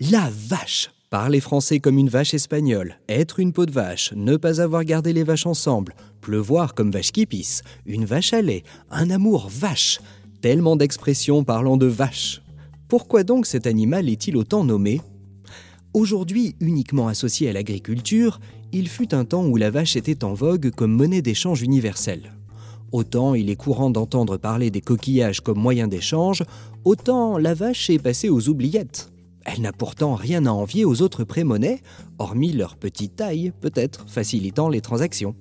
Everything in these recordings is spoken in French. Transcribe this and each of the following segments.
La vache Parler français comme une vache espagnole, être une peau de vache, ne pas avoir gardé les vaches ensemble, pleuvoir comme vache qui pisse, une vache à lait, un amour vache, tellement d'expressions parlant de vache. Pourquoi donc cet animal est-il autant nommé? Aujourd'hui uniquement associé à l'agriculture, il fut un temps où la vache était en vogue comme monnaie d'échange universelle. Autant il est courant d'entendre parler des coquillages comme moyen d'échange, autant la vache est passée aux oubliettes. Elle n'a pourtant rien à envier aux autres prémonnaies, hormis leur petite taille, peut-être, facilitant les transactions.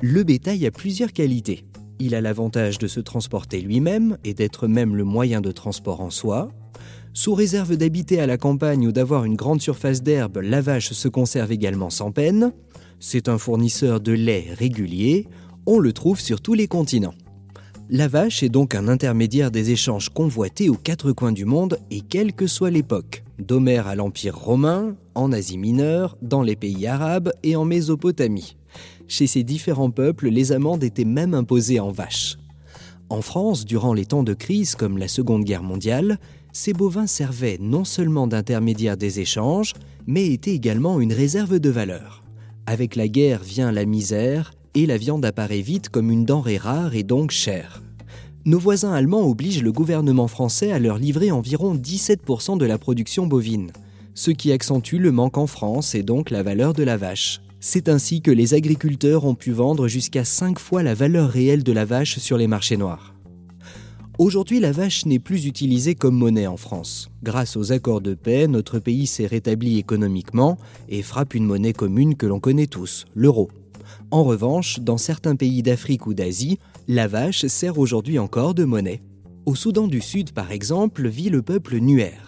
Le bétail a plusieurs qualités. Il a l'avantage de se transporter lui-même et d'être même le moyen de transport en soi. Sous réserve d'habiter à la campagne ou d'avoir une grande surface d'herbe, la vache se conserve également sans peine. C'est un fournisseur de lait régulier. On le trouve sur tous les continents. La vache est donc un intermédiaire des échanges convoités aux quatre coins du monde et quelle que soit l'époque, d'Homère à l'Empire romain, en Asie mineure, dans les pays arabes et en Mésopotamie. Chez ces différents peuples, les amendes étaient même imposées en vaches. En France, durant les temps de crise comme la Seconde Guerre mondiale, ces bovins servaient non seulement d'intermédiaire des échanges, mais étaient également une réserve de valeur. Avec la guerre vient la misère, et la viande apparaît vite comme une denrée rare et donc chère. Nos voisins allemands obligent le gouvernement français à leur livrer environ 17% de la production bovine, ce qui accentue le manque en France et donc la valeur de la vache. C'est ainsi que les agriculteurs ont pu vendre jusqu'à 5 fois la valeur réelle de la vache sur les marchés noirs. Aujourd'hui, la vache n'est plus utilisée comme monnaie en France. Grâce aux accords de paix, notre pays s'est rétabli économiquement et frappe une monnaie commune que l'on connaît tous, l'euro. En revanche, dans certains pays d'Afrique ou d'Asie, la vache sert aujourd'hui encore de monnaie. Au Soudan du Sud, par exemple, vit le peuple Nuer.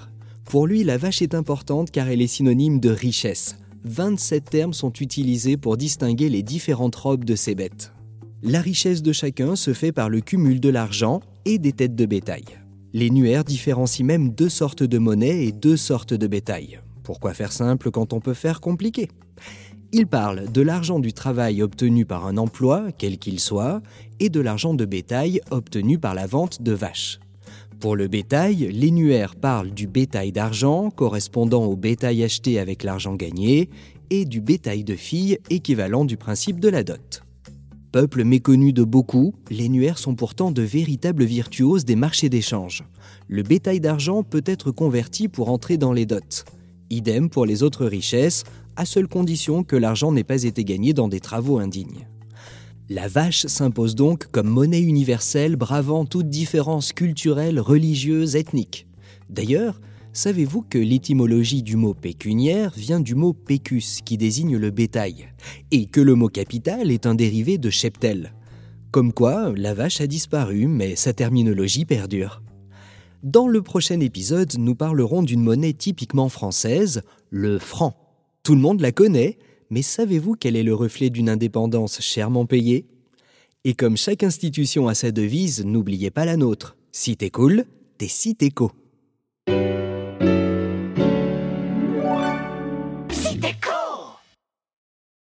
Pour lui, la vache est importante car elle est synonyme de richesse. 27 termes sont utilisés pour distinguer les différentes robes de ces bêtes. La richesse de chacun se fait par le cumul de l'argent et des têtes de bétail. Les Nuer différencient même deux sortes de monnaie et deux sortes de bétail. Pourquoi faire simple quand on peut faire compliqué? Il parle de l'argent du travail obtenu par un emploi, quel qu'il soit, et de l'argent de bétail obtenu par la vente de vaches. Pour le bétail, les nuaires parlent du bétail d'argent correspondant au bétail acheté avec l'argent gagné et du bétail de filles équivalent du principe de la dot. Peuple méconnu de beaucoup, les sont pourtant de véritables virtuoses des marchés d'échange. Le bétail d'argent peut être converti pour entrer dans les dots. Idem pour les autres richesses, à seule condition que l'argent n'ait pas été gagné dans des travaux indignes. La vache s'impose donc comme monnaie universelle bravant toute différence culturelle, religieuse, ethnique. D'ailleurs, savez-vous que l'étymologie du mot pécuniaire vient du mot pécus qui désigne le bétail, et que le mot capital est un dérivé de cheptel? Comme quoi, la vache a disparu, mais sa terminologie perdure. Dans le prochain épisode, nous parlerons d'une monnaie typiquement française, le franc. Tout le monde la connaît, mais savez-vous quel est le reflet d'une indépendance chèrement payée? Et comme chaque institution a sa devise, n'oubliez pas la nôtre. Si t'es cool, t'es si t'es co.